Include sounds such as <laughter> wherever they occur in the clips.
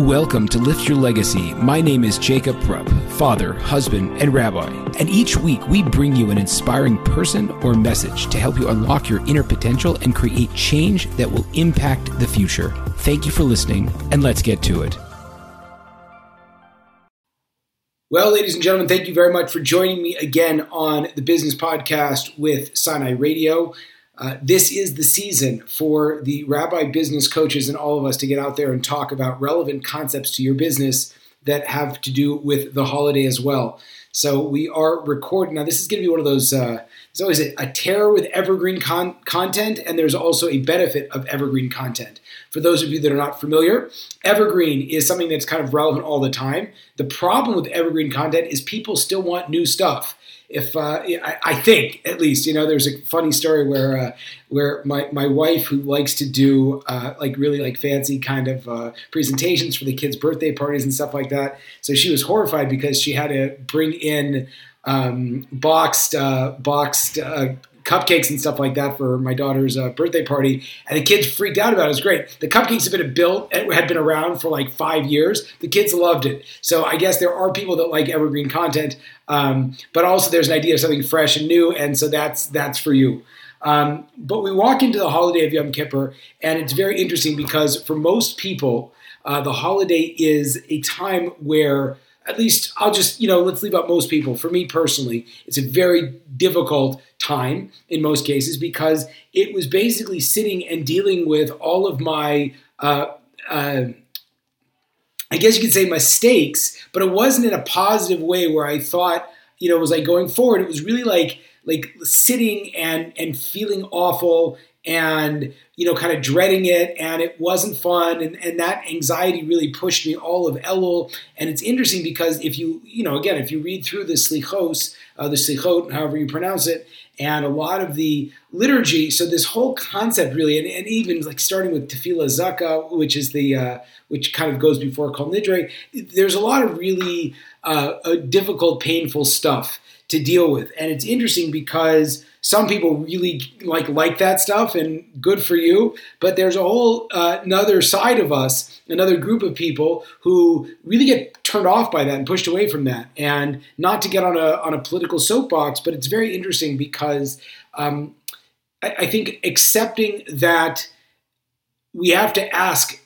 Welcome to Lift Your Legacy. My name is Jacob Rupp, father, husband, and rabbi. And each week we bring you an inspiring person or message to help you unlock your inner potential and create change that will impact the future. Thank you for listening, and let's get to it. Well, ladies and gentlemen, thank you very much for joining me again on the Business Podcast with Sinai Radio. Uh, this is the season for the rabbi business coaches and all of us to get out there and talk about relevant concepts to your business that have to do with the holiday as well. So we are recording now. This is going to be one of those. Uh, there's always a, a terror with evergreen con- content, and there's also a benefit of evergreen content. For those of you that are not familiar, evergreen is something that's kind of relevant all the time. The problem with evergreen content is people still want new stuff if uh, I, I, think at least you know there's a funny story where uh, where my, my wife who likes to do uh, like really like fancy kind of uh, presentations for the kids birthday parties and stuff like that. So she was horrified because she had to bring in um, boxed uh, boxed uh, cupcakes and stuff like that for my daughter's uh, birthday party, and the kids freaked out about it. It was great. The cupcakes have been built, had been around for like five years. The kids loved it. So I guess there are people that like evergreen content, um, but also there's an idea of something fresh and new, and so that's that's for you. Um, but we walk into the holiday of Yom Kippur, and it's very interesting because for most people, uh, the holiday is a time where at least I'll just, you know, let's leave out most people. For me personally, it's a very difficult time in most cases because it was basically sitting and dealing with all of my, uh, uh, I guess you could say mistakes, but it wasn't in a positive way where I thought, you know, was like going forward. It was really like like sitting and and feeling awful and you know kind of dreading it and it wasn't fun and, and that anxiety really pushed me all of Elul. And it's interesting because if you you know again if you read through the slichos uh, the slichot however you pronounce it and a lot of the liturgy so this whole concept really and, and even like starting with tefillah zaka which is the uh, which kind of goes before kol nidre there's a lot of really uh, difficult painful stuff to deal with. And it's interesting because some people really like like that stuff and good for you but there's a whole uh, another side of us another group of people who really get turned off by that and pushed away from that. And not to get on a on a political soapbox but it's very interesting because um, I, I think accepting that we have to ask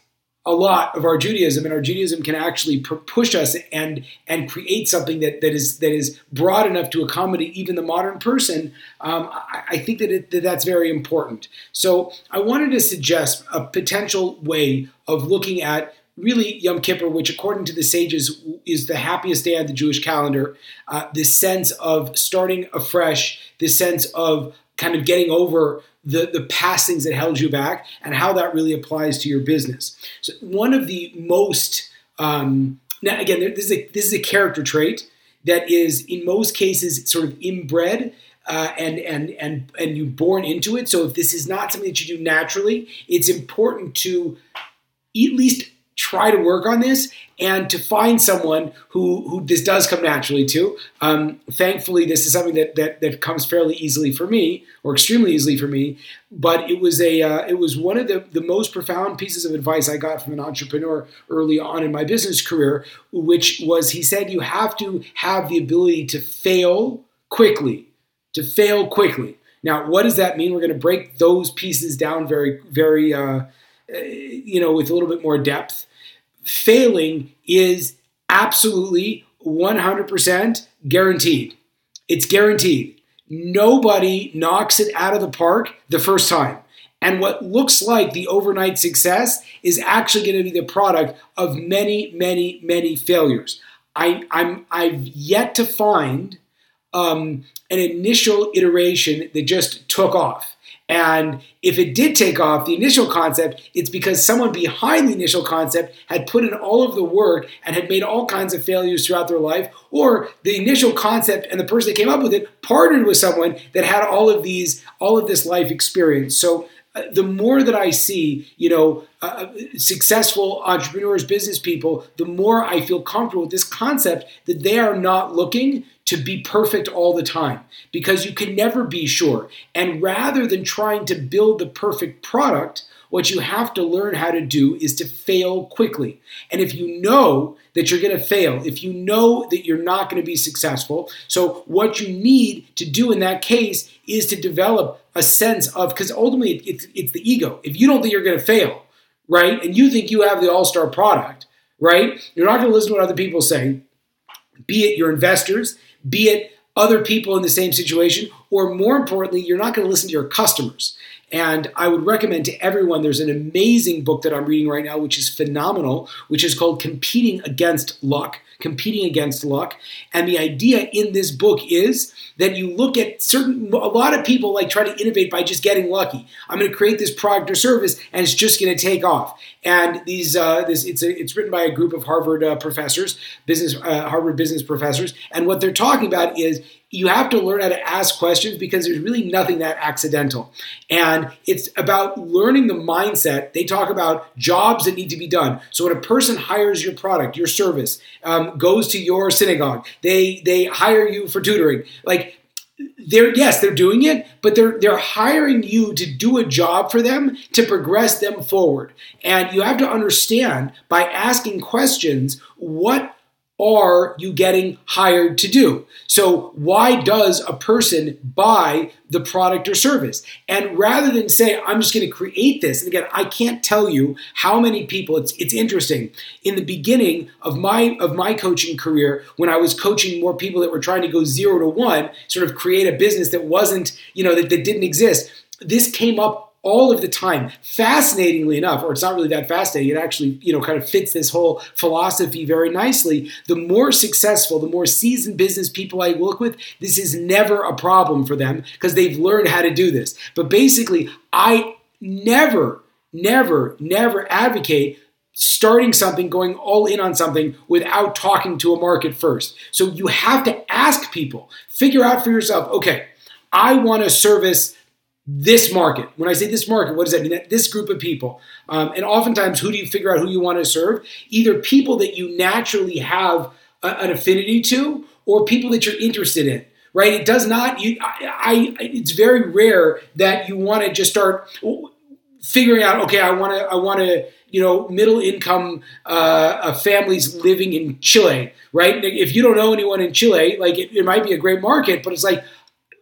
a lot of our Judaism, and our Judaism can actually push us and and create something that, that is that is broad enough to accommodate even the modern person. Um, I, I, think that, it, that that's very important. So I wanted to suggest a potential way of looking at really Yom Kippur, which according to the sages is the happiest day on the Jewish calendar. Uh, this sense of starting afresh, this sense of kind of getting over the, the past things that held you back and how that really applies to your business. So one of the most um, now again this is a this is a character trait that is in most cases sort of inbred uh, and and and and you born into it. So if this is not something that you do naturally, it's important to at least try to work on this and to find someone who, who this does come naturally to. Um, thankfully, this is something that, that, that comes fairly easily for me, or extremely easily for me. But it was a uh, it was one of the, the most profound pieces of advice I got from an entrepreneur early on in my business career, which was he said you have to have the ability to fail quickly, to fail quickly. Now, what does that mean? We're going to break those pieces down very very. Uh, you know, with a little bit more depth. Failing is absolutely 100% guaranteed. It's guaranteed. Nobody knocks it out of the park the first time. And what looks like the overnight success is actually going to be the product of many, many, many failures. I, I'm, I've yet to find um, an initial iteration that just took off. And if it did take off, the initial concept, it's because someone behind the initial concept had put in all of the work and had made all kinds of failures throughout their life, or the initial concept and the person that came up with it partnered with someone that had all of these, all of this life experience. So the more that I see, you know, uh, successful entrepreneurs, business people, the more I feel comfortable with this concept that they are not looking to be perfect all the time because you can never be sure. And rather than trying to build the perfect product, what you have to learn how to do is to fail quickly. And if you know that you're going to fail, if you know that you're not going to be successful, so what you need to do in that case is to develop a sense of, because ultimately it's, it's the ego. If you don't think you're going to fail, right, and you think you have the all star product, right, you're not going to listen to what other people say, be it your investors, be it other people in the same situation, or more importantly, you're not going to listen to your customers. And I would recommend to everyone there's an amazing book that I'm reading right now, which is phenomenal, which is called Competing Against Luck. Competing Against Luck. And the idea in this book is that you look at certain, a lot of people like try to innovate by just getting lucky. I'm going to create this product or service and it's just going to take off. And these, uh, this, it's, a, it's written by a group of Harvard uh, professors, business, uh, Harvard business professors. And what they're talking about is you have to learn how to ask questions because there's really nothing that accidental. And it's about learning the mindset. They talk about jobs that need to be done. So when a person hires your product, your service, um, goes to your synagogue, they they hire you for tutoring. Like they're yes they're doing it but they're they're hiring you to do a job for them to progress them forward and you have to understand by asking questions what are you getting hired to do? So, why does a person buy the product or service? And rather than say, I'm just going to create this, and again, I can't tell you how many people, it's, it's interesting. In the beginning of my, of my coaching career, when I was coaching more people that were trying to go zero to one, sort of create a business that wasn't, you know, that, that didn't exist, this came up all of the time. Fascinatingly enough, or it's not really that fascinating, it actually, you know, kind of fits this whole philosophy very nicely. The more successful, the more seasoned business people I work with, this is never a problem for them because they've learned how to do this. But basically, I never, never, never advocate starting something, going all in on something without talking to a market first. So you have to ask people, figure out for yourself, okay, I want to service this market. When I say this market, what does that mean? This group of people. Um, and oftentimes, who do you figure out who you want to serve? Either people that you naturally have a, an affinity to, or people that you're interested in. Right? It does not. You, I, I it's very rare that you want to just start figuring out. Okay, I want to. I want to. You know, middle income uh, families living in Chile. Right? If you don't know anyone in Chile, like it, it might be a great market, but it's like,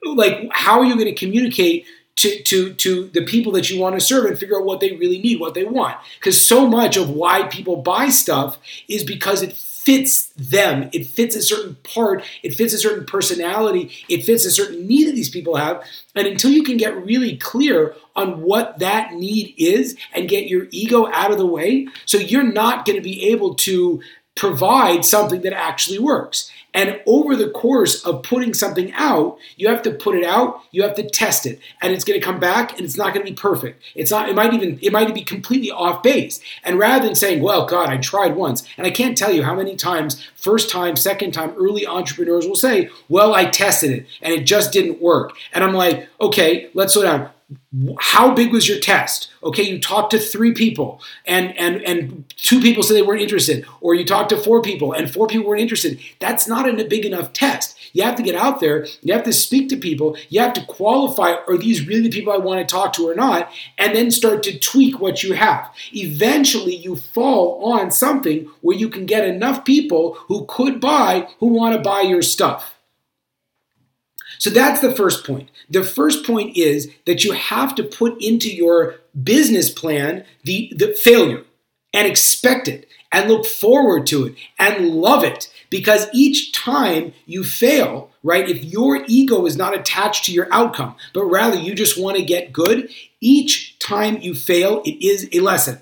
like how are you going to communicate? To, to, to the people that you want to serve and figure out what they really need, what they want. Because so much of why people buy stuff is because it fits them. It fits a certain part, it fits a certain personality, it fits a certain need that these people have. And until you can get really clear on what that need is and get your ego out of the way, so you're not going to be able to provide something that actually works. And over the course of putting something out, you have to put it out, you have to test it, and it's going to come back and it's not going to be perfect. It's not it might even it might be completely off base. And rather than saying, "Well, god, I tried once." And I can't tell you how many times first time, second time early entrepreneurs will say, "Well, I tested it and it just didn't work." And I'm like, "Okay, let's slow down how big was your test? Okay you talked to three people and and and two people said they weren't interested or you talked to four people and four people weren't interested. That's not a big enough test. You have to get out there you have to speak to people you have to qualify are these really the people i want to talk to or not? And then start to tweak what you have. Eventually you fall on something where you can get enough people who could buy who want to buy your stuff so that's the first point. The first point is that you have to put into your business plan the, the failure and expect it and look forward to it and love it because each time you fail, right, if your ego is not attached to your outcome, but rather you just want to get good, each time you fail, it is a lesson.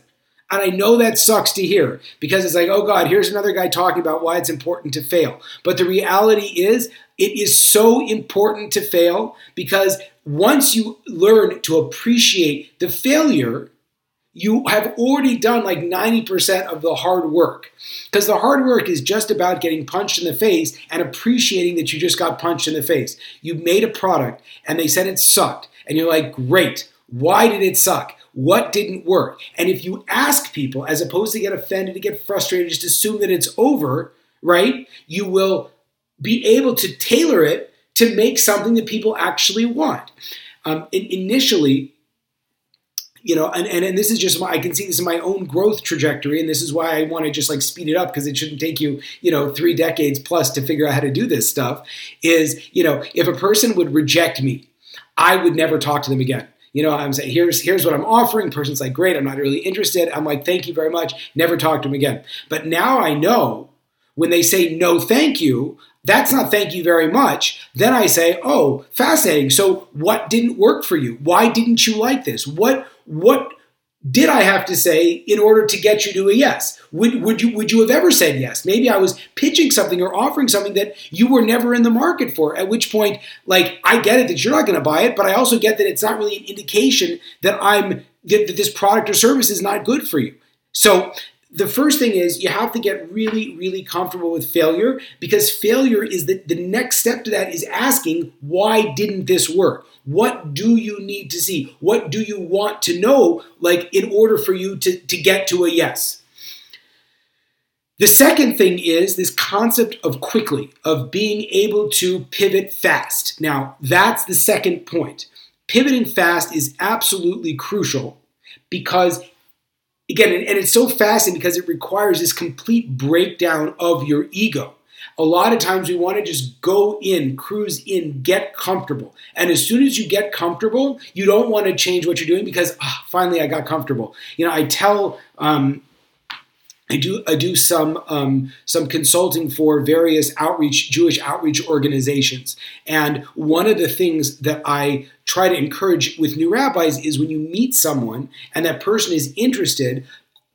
And I know that sucks to hear because it's like, oh God, here's another guy talking about why it's important to fail. But the reality is, it is so important to fail because once you learn to appreciate the failure, you have already done like 90% of the hard work. Because the hard work is just about getting punched in the face and appreciating that you just got punched in the face. You made a product and they said it sucked. And you're like, great. Why did it suck? What didn't work? And if you ask people, as opposed to get offended, to get frustrated, just assume that it's over, right? You will be able to tailor it to make something that people actually want. Um, initially, you know, and, and, and this is just my, I can see this in my own growth trajectory, and this is why I want to just like speed it up because it shouldn't take you, you know, three decades plus to figure out how to do this stuff. Is, you know, if a person would reject me, I would never talk to them again. You know, I'm saying, here's here's what I'm offering. Person's like, great, I'm not really interested. I'm like, thank you very much. Never talk to them again. But now I know when they say no, thank you, that's not thank you very much. Then I say, oh, fascinating. So what didn't work for you? Why didn't you like this? What what did I have to say in order to get you to a yes? Would, would you would you have ever said yes? Maybe I was pitching something or offering something that you were never in the market for. At which point, like I get it that you're not going to buy it, but I also get that it's not really an indication that I'm that, that this product or service is not good for you. So the first thing is you have to get really, really comfortable with failure because failure is the, the next step to that is asking, why didn't this work? What do you need to see? What do you want to know, like, in order for you to, to get to a yes? The second thing is this concept of quickly, of being able to pivot fast. Now, that's the second point. Pivoting fast is absolutely crucial because again, and, it's so fascinating because it requires this complete breakdown of your ego. A lot of times we want to just go in, cruise in, get comfortable. And as soon as you get comfortable, you don't want to change what you're doing because oh, finally I got comfortable. You know, I tell um, I do I do some um, some consulting for various outreach Jewish outreach organizations, and one of the things that I try to encourage with new rabbis is when you meet someone and that person is interested,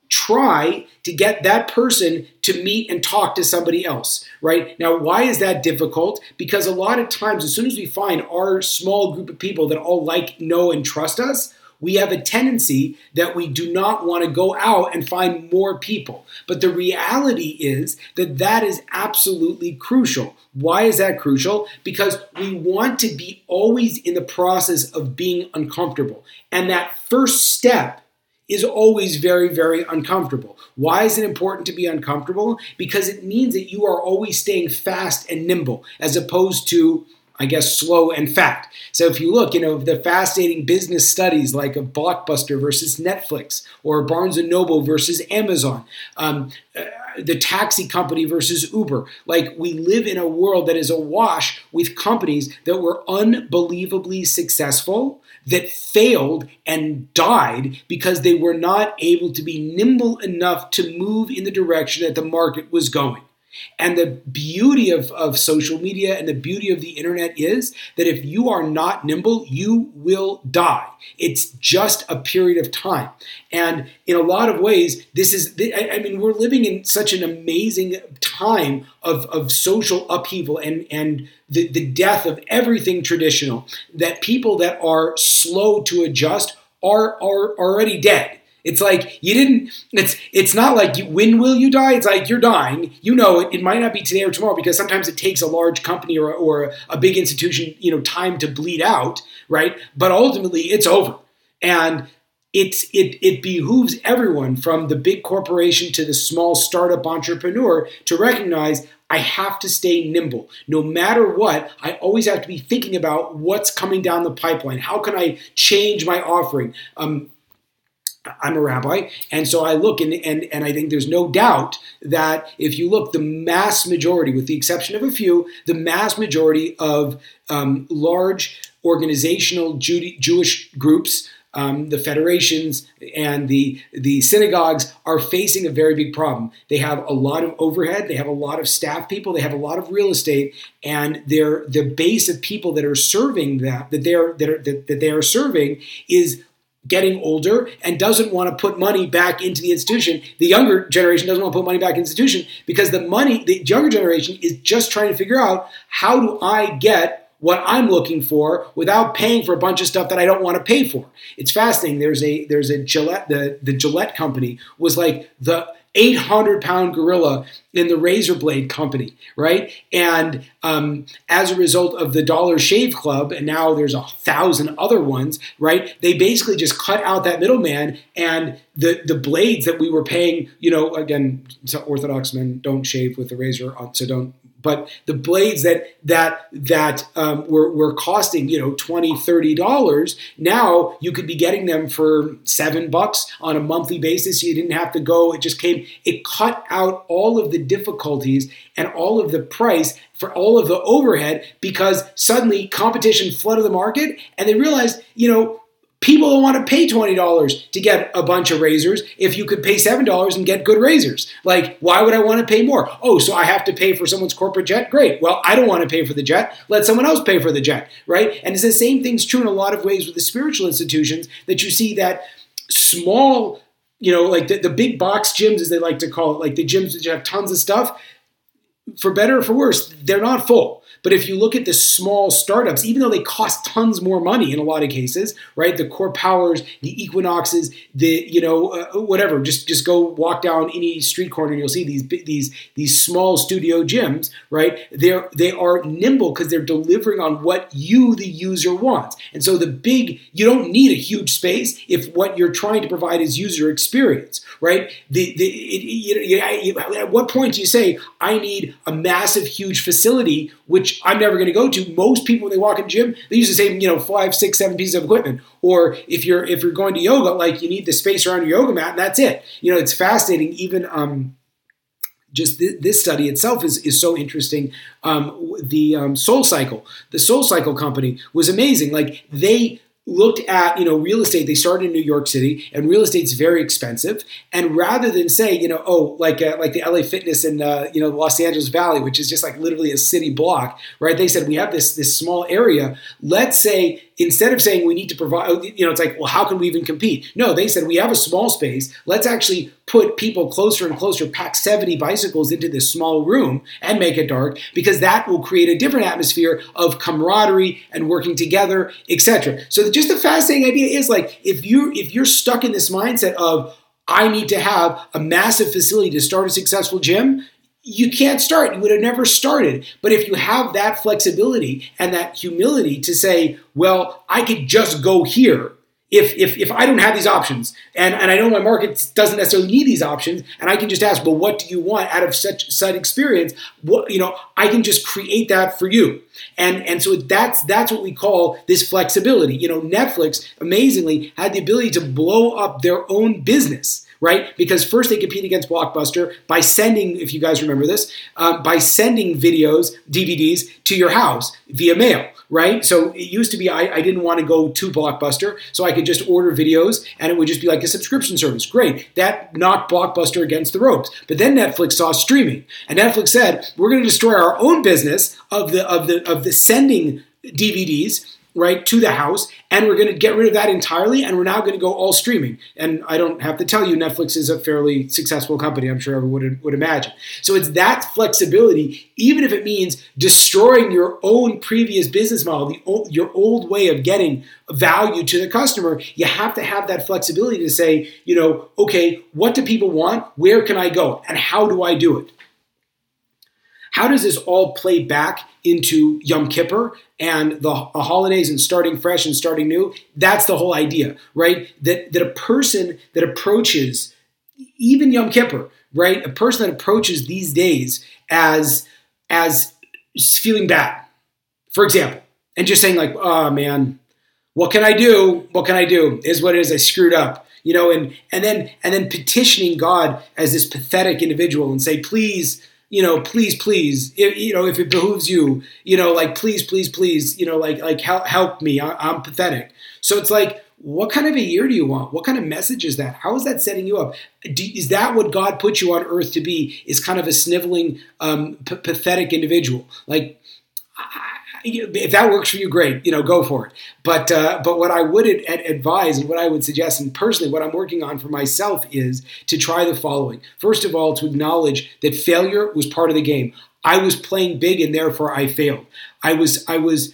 try to get that person to meet and talk to somebody else, right? Now, why is that difficult? Because a lot of times, as soon as we find our small group of people that all like, know, and trust us, we have a tendency that we do not want to go out and find more people. But the reality is that that is absolutely crucial. Why is that crucial? Because we want to be always in the process of being uncomfortable. And that first step is always very, very uncomfortable. Why is it important to be uncomfortable? Because it means that you are always staying fast and nimble as opposed to I guess, slow and fat. So if you look, you know, the fascinating business studies like a Blockbuster versus Netflix or Barnes and Noble versus Amazon, um, uh, the taxi company versus Uber. Like we live in a world that is awash with companies that were unbelievably successful that failed and died because they were not able to be nimble enough to move in the direction that the market was going. And the beauty of, of social media and the beauty of the internet is that if you are not nimble, you will die. It's just a period of time. And in a lot of ways, this is, I mean, we're living in such an amazing time of, of social upheaval and, and the, the death of everything traditional that people that are slow to adjust are, are already dead it's like you didn't. It's it's not like you, when will you die? It's like you're dying. You know it. It might not be today or tomorrow because sometimes it takes a large company or or a big institution, you know, time to bleed out, right? But ultimately, it's over, and it's it it behooves everyone from the big corporation to the small startup entrepreneur to recognize I have to stay nimble. No matter what, I always have to be thinking about what's coming down the pipeline. How can I change my offering? Um, I'm a rabbi, and so I look and, and and I think there's no doubt that if you look, the mass majority, with the exception of a few, the mass majority of um, large organizational Jew- Jewish groups, um, the federations and the the synagogues are facing a very big problem. They have a lot of overhead, they have a lot of staff people, they have a lot of real estate, and their the base of people that are serving that that they are that, are, that, that they are serving is getting older and doesn't want to put money back into the institution. The younger generation doesn't want to put money back in the institution because the money, the younger generation is just trying to figure out how do I get what I'm looking for without paying for a bunch of stuff that I don't want to pay for. It's fascinating. There's a there's a Gillette the the Gillette company was like the 800 pound gorilla in the razor blade company, right? And um, as a result of the Dollar Shave Club, and now there's a thousand other ones, right? They basically just cut out that middleman, and the the blades that we were paying, you know, again, Orthodox men don't shave with the razor, so don't but the blades that that that um, were, were costing you know 20 30 dollars now you could be getting them for seven bucks on a monthly basis. You didn't have to go it just came it cut out all of the difficulties and all of the price for all of the overhead because suddenly competition flooded the market and they realized you know People don't want to pay $20 to get a bunch of razors if you could pay $7 and get good razors. Like, why would I want to pay more? Oh, so I have to pay for someone's corporate jet? Great. Well, I don't want to pay for the jet. Let someone else pay for the jet, right? And it's the same thing's true in a lot of ways with the spiritual institutions that you see that small, you know, like the, the big box gyms, as they like to call it, like the gyms that have tons of stuff, for better or for worse, they're not full. But if you look at the small startups, even though they cost tons more money in a lot of cases, right? The CorePowers, the Equinoxes, the you know uh, whatever. Just just go walk down any street corner and you'll see these these these small studio gyms, right? They're they are nimble because they're delivering on what you the user wants. And so the big you don't need a huge space if what you're trying to provide is user experience, right? The the it, you, at what point do you say I need a massive huge facility which I'm never going to go to. Most people when they walk in the gym, they use the same, you know, five, six, seven pieces of equipment. Or if you're if you're going to yoga, like you need the space around your yoga mat, and that's it. You know, it's fascinating. Even um, just th- this study itself is, is so interesting. Um, the um, SoulCycle, the SoulCycle company was amazing. Like they looked at you know real estate they started in new york city and real estate's very expensive. And rather than say you know oh like uh, like the la fitness in uh, you know los angeles valley which is just like literally a city block right? They said we have this this small area. Let's say instead of saying we need to provide, oh, you know, it's like, well, how can we even compete? No, they said we have a small space. Let's actually put people closer and closer, pack 70 bicycles into this small room and make it dark because that will create a different atmosphere of camaraderie and working together, etc. So just the fascinating idea is like if you if you're stuck in this mindset of I need to have a massive facility to start a successful gym, you can't start. You would have never started. But if you have that flexibility and that humility to say, well, I could just go here. If, if, if I don't have these options and, and I know my market doesn't necessarily need these options and I can just ask, well, what do you want out of such such experience? What you know, I can just create that for you. And and so that's that's what we call this flexibility. You know, Netflix amazingly had the ability to blow up their own business right? Because first they compete against Blockbuster by sending, if you guys remember this, um, by sending videos, DVDs to your house via mail, right? So it used to be I, I, didn't want to go to Blockbuster, so I could just order videos and it would just be like a subscription service. Great. That knocked Blockbuster against the ropes. But then Netflix saw streaming, and Netflix said, we're going to destroy our own business of the of the of the sending DVDs right to the house and we're going to get rid of that entirely and we're now going to go all streaming. And i don't have to tell you netflix is a fairly successful company i'm sure everyone would, would imagine. So it's that flexibility even if it means destroying your own previous business model the old, your old way of getting value to the customer you have to have that flexibility to say you know okay what do people want? Where can i go? And how do i do it how does this all play back into Yom Kippur and the holidays and starting fresh and starting new? That's the whole idea, right? That, that a person that approaches even Yom Kippur, right? A person that approaches these days as as feeling bad, for example, and just saying like, "Oh man, what can I do? What can I do? Is what it is. I screwed up." You know, and and then and then petitioning God as this pathetic individual and say, "Please, you know, please, please, if, you know, if it behooves you, you know, like, please, please, please, you know, like, like help, help me. I, am pathetic. So it's like, what kind of a year do you want? What kind of message is that? How is that setting you up? Do, is that what God put you on earth to be? Is kind of a sniveling, um, p- pathetic individual? Like, if that works for you, great. You know, go for it. But uh, but what I would ad- advise and what I would suggest, and personally, what I'm working on for myself is to try the following. First of all, to acknowledge that failure was part of the game. I was playing big, and therefore I failed. I was I was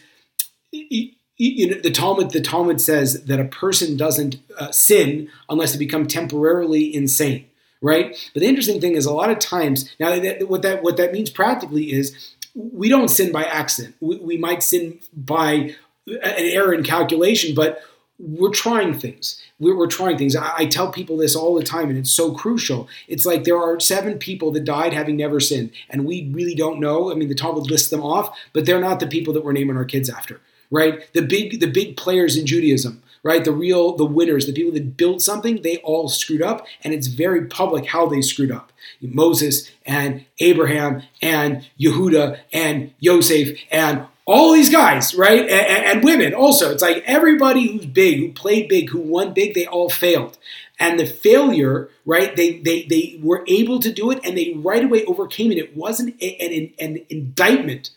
you know, the Talmud the Talmud says that a person doesn't uh, sin unless they become temporarily insane, right? But the interesting thing is, a lot of times now that, what that what that means practically is we don't sin by accident. We, we might sin by an error in calculation, but we're trying things. We're, we're trying things. I, I, tell people this all the time, and it's so crucial. It's like there are seven people that died having never sinned, and we really don't know. I mean, the Talmud lists them off, but they're not the people that we're naming our kids after, right? The big, the big players in Judaism, right? The real, the winners, the people that built something, they all screwed up, and it's very public how they screwed up. Moses and Abraham and Yehuda and Yosef and all these guys, right? And, and, women also. It's like everybody who's big, who played big, who won big, they all failed. And the failure, right? They they they were able to do it, and they right away overcame it. It wasn't an, an indictment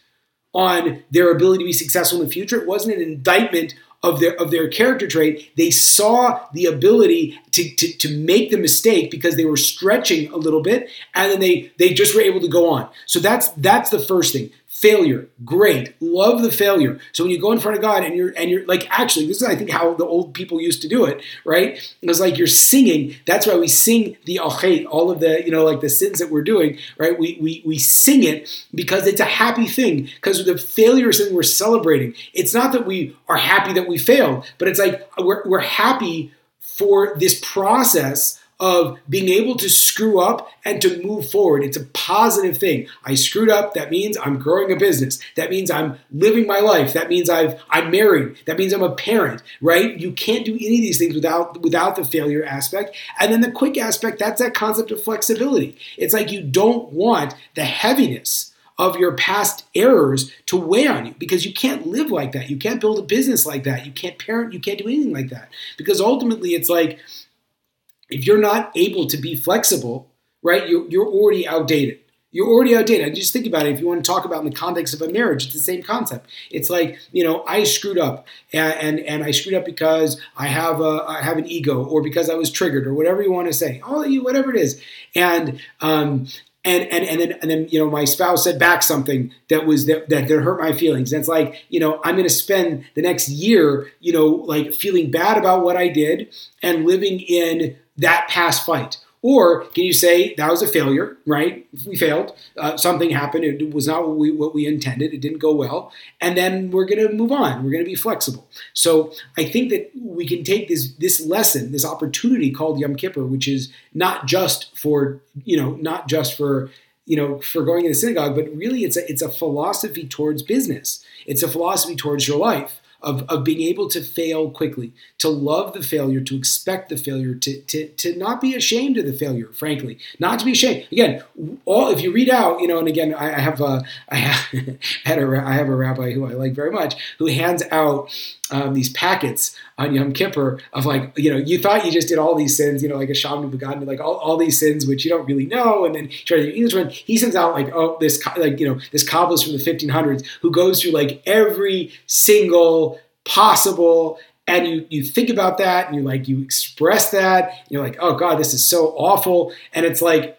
on their ability to be successful in the future. It wasn't an indictment of their of their character trait. They saw the ability to, to, to make the mistake because they were stretching a little bit, and then they they just were able to go on. So that's that's the first thing. Failure, great. Love the failure. So when you go in front of God and you're and you're like actually, this is I think how the old people used to do it, right? It was like you're singing. That's why we sing the Al Chet, all of the, you know, like the sins that we're doing, right? We we we sing it because it's a happy thing. Because the failure is something we're celebrating. It's not that we are happy that we failed, but it's like we're we're happy for this process of being able to screw up and to move forward. It's a positive thing. I screwed up. That means I'm growing a business. That means I'm living my life. That means I've I'm married. That means I'm a parent, right? You can't do any of these things without without the failure aspect. And then the quick aspect, that's that concept of flexibility. It's like you don't want the heaviness of your past errors to weigh on you because you can't live like that. You can't build a business like that. You can't parent, you can't do anything like that. Because ultimately it's like if you're not able to be flexible, right, you're, you're already outdated. You're already outdated. And just think about it. If you want to talk about in the context of a marriage, it's the same concept. It's like you know, I screwed up, and and, and I screwed up because I have a I have an ego, or because I was triggered, or whatever you want to say. Oh, you whatever it is, and um, and and and then and then you know my spouse said back something that was that that, that hurt my feelings. And it's like you know I'm going to spend the next year you know like feeling bad about what I did and living in that past fight? Or can you say that was a failure, right? We failed. Uh, something happened. It was not what we, what we intended. It didn't go well. And then we're going to move on. We're going to be flexible. So I think that we can take this, this lesson, this opportunity called Yom Kippur, which is not just for, you know, not just for, you know, for going to the synagogue, but really it's a, it's a philosophy towards business. It's a philosophy towards your life of, of being able to fail quickly, to love the failure, to expect the failure, to, to, to not be ashamed of the failure, frankly, not to be ashamed. Again, all if you read out, you know, and again, I, have a, <laughs> I have, had a, I have a rabbi who I like very much who hands out um, these packets on Yom Kippur of like, you know, you thought you just did all these sins, you know, like Ashamnu Bagadnu, like all, all these sins which you don't really know, and then try to English one. He sends out like, oh, this like you know, this kabbalist from the 1500s who goes through like every single possible and you you think about that and you like you express that you're like oh god this is so awful and it's like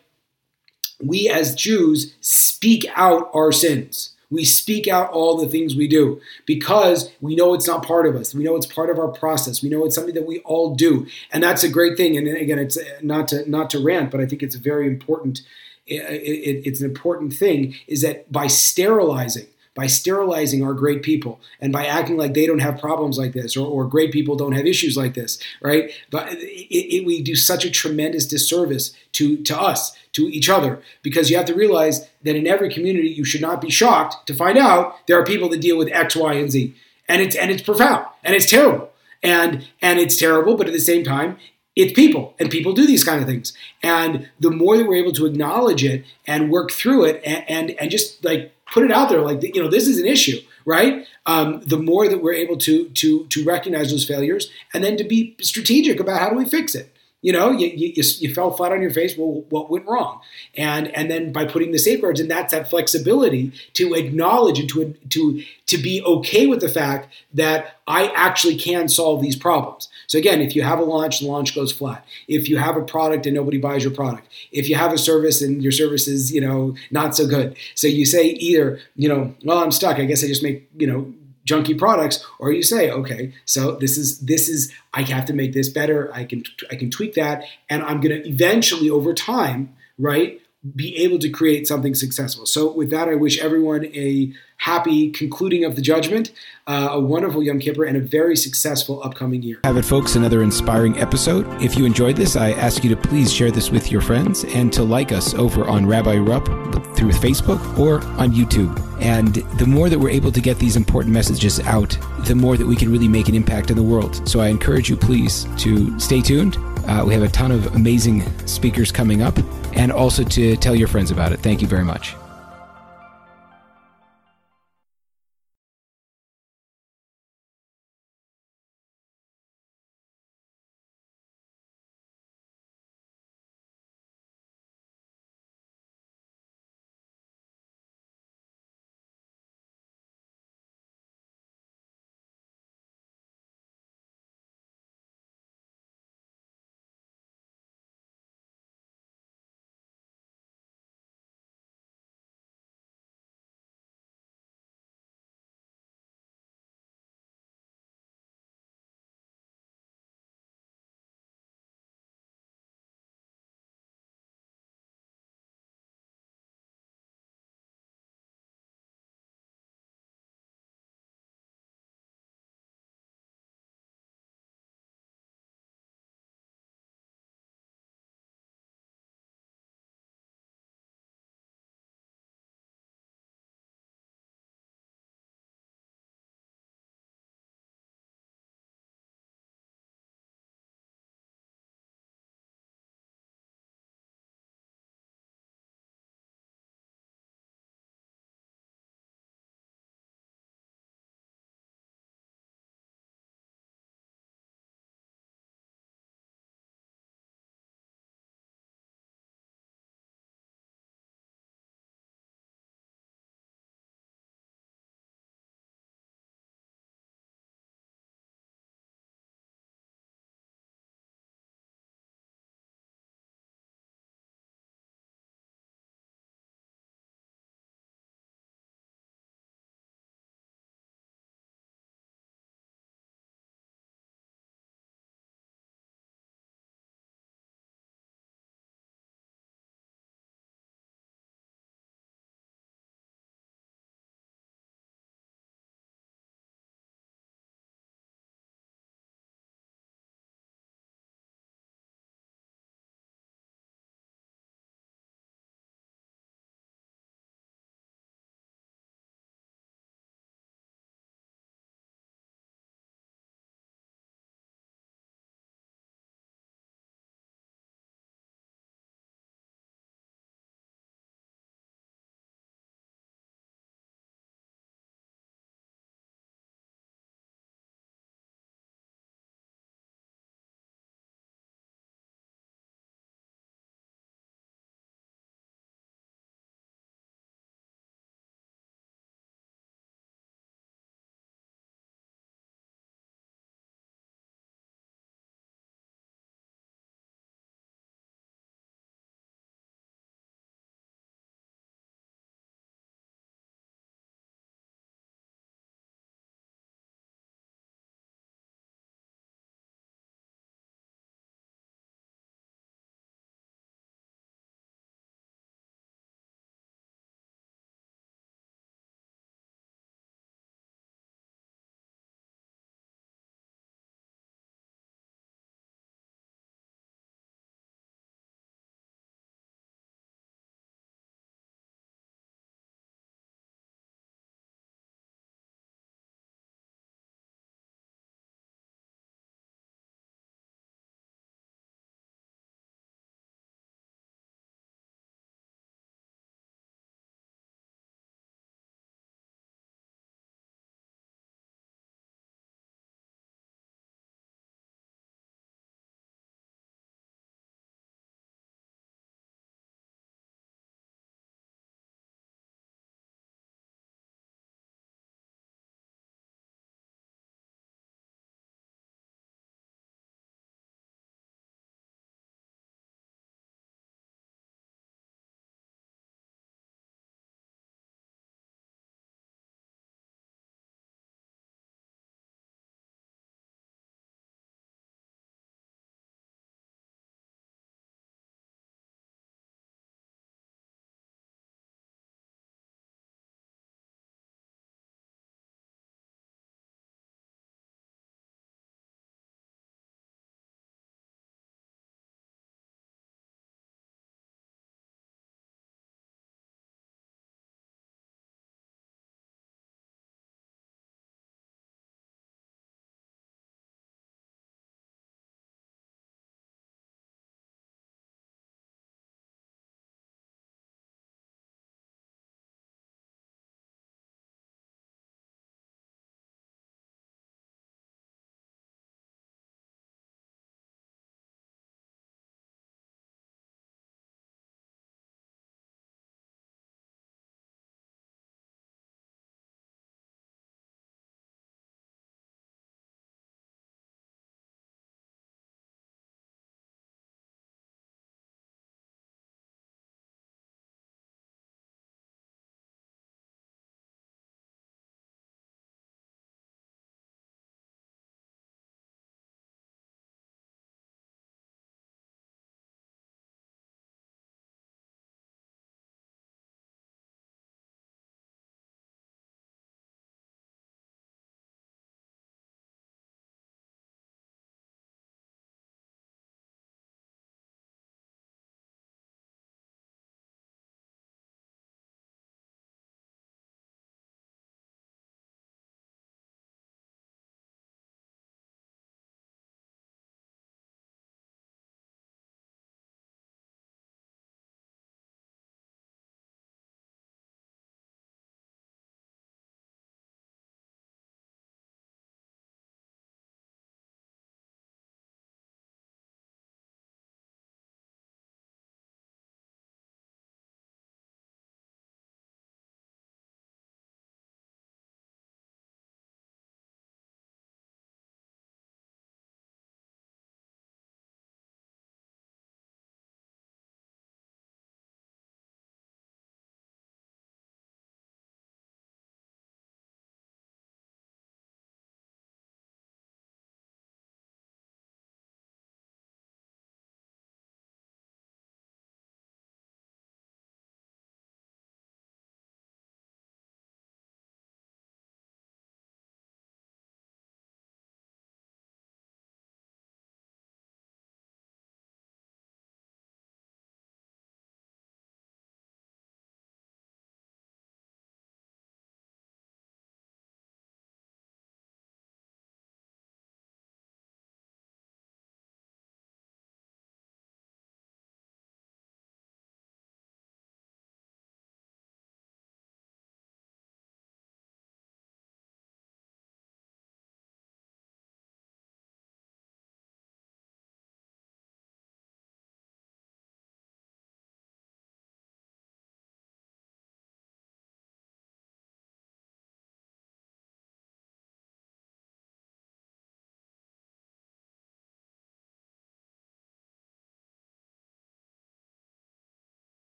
we as jews speak out our sins we speak out all the things we do because we know it's not part of us. We know it's part of our process. We know it's something that we all do, and that's a great thing. And again, it's uh, not to not to rant, but I think it's very important. It, it, it's an important thing is that by sterilizing by sterilizing our great people and by acting like they don't have problems like this or, or great people don't have issues like this, right? But it, it, we do such a tremendous disservice to, to us, to each other, because you have to realize that in every community, you should not be shocked to find out there are people that deal with X, Y, and Z. And it's, and it's profound and it's terrible. And, and it's terrible, but at the same time, it's people and people do these kind of things and the more that we're able to acknowledge it and work through it and, and, and just like put it out there like you know this is an issue right? Um, the more that we're able to to to recognize those failures and then to be strategic about how do we fix it you know you, you, you fell flat on your face well what went wrong and and then by putting the safeguards and that's that flexibility to acknowledge and to to to be okay with the fact that i actually can solve these problems so again, if you have a launch, the launch goes flat. If you have a product and nobody buys your product, if you have a service and your service is, you know, not so good. So you say either, you know, well, I'm stuck. I guess I just make, you know, junky products or you say okay so this is this is i have to make this better i can i can tweak that and i'm going to eventually over time right be able to create something successful. So, with that, I wish everyone a happy concluding of the judgment, uh, a wonderful Yom Kippur, and a very successful upcoming year. Have it, folks, another inspiring episode. If you enjoyed this, I ask you to please share this with your friends and to like us over on Rabbi Rupp through Facebook or on YouTube. And the more that we're able to get these important messages out, the more that we can really make an impact in the world. So, I encourage you, please, to stay tuned. Uh, we have a ton of amazing speakers coming up and also to tell your friends about it. Thank you very much.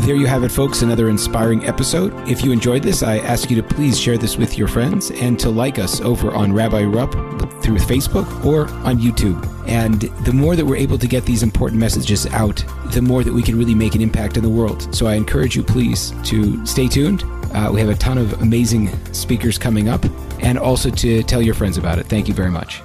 There you have it, folks. Another inspiring episode. If you enjoyed this, I ask you to please share this with your friends and to like us over on Rabbi Rupp through Facebook or on YouTube. And the more that we're able to get these important messages out, the more that we can really make an impact in the world. So I encourage you, please, to stay tuned. Uh, we have a ton of amazing speakers coming up and also to tell your friends about it. Thank you very much.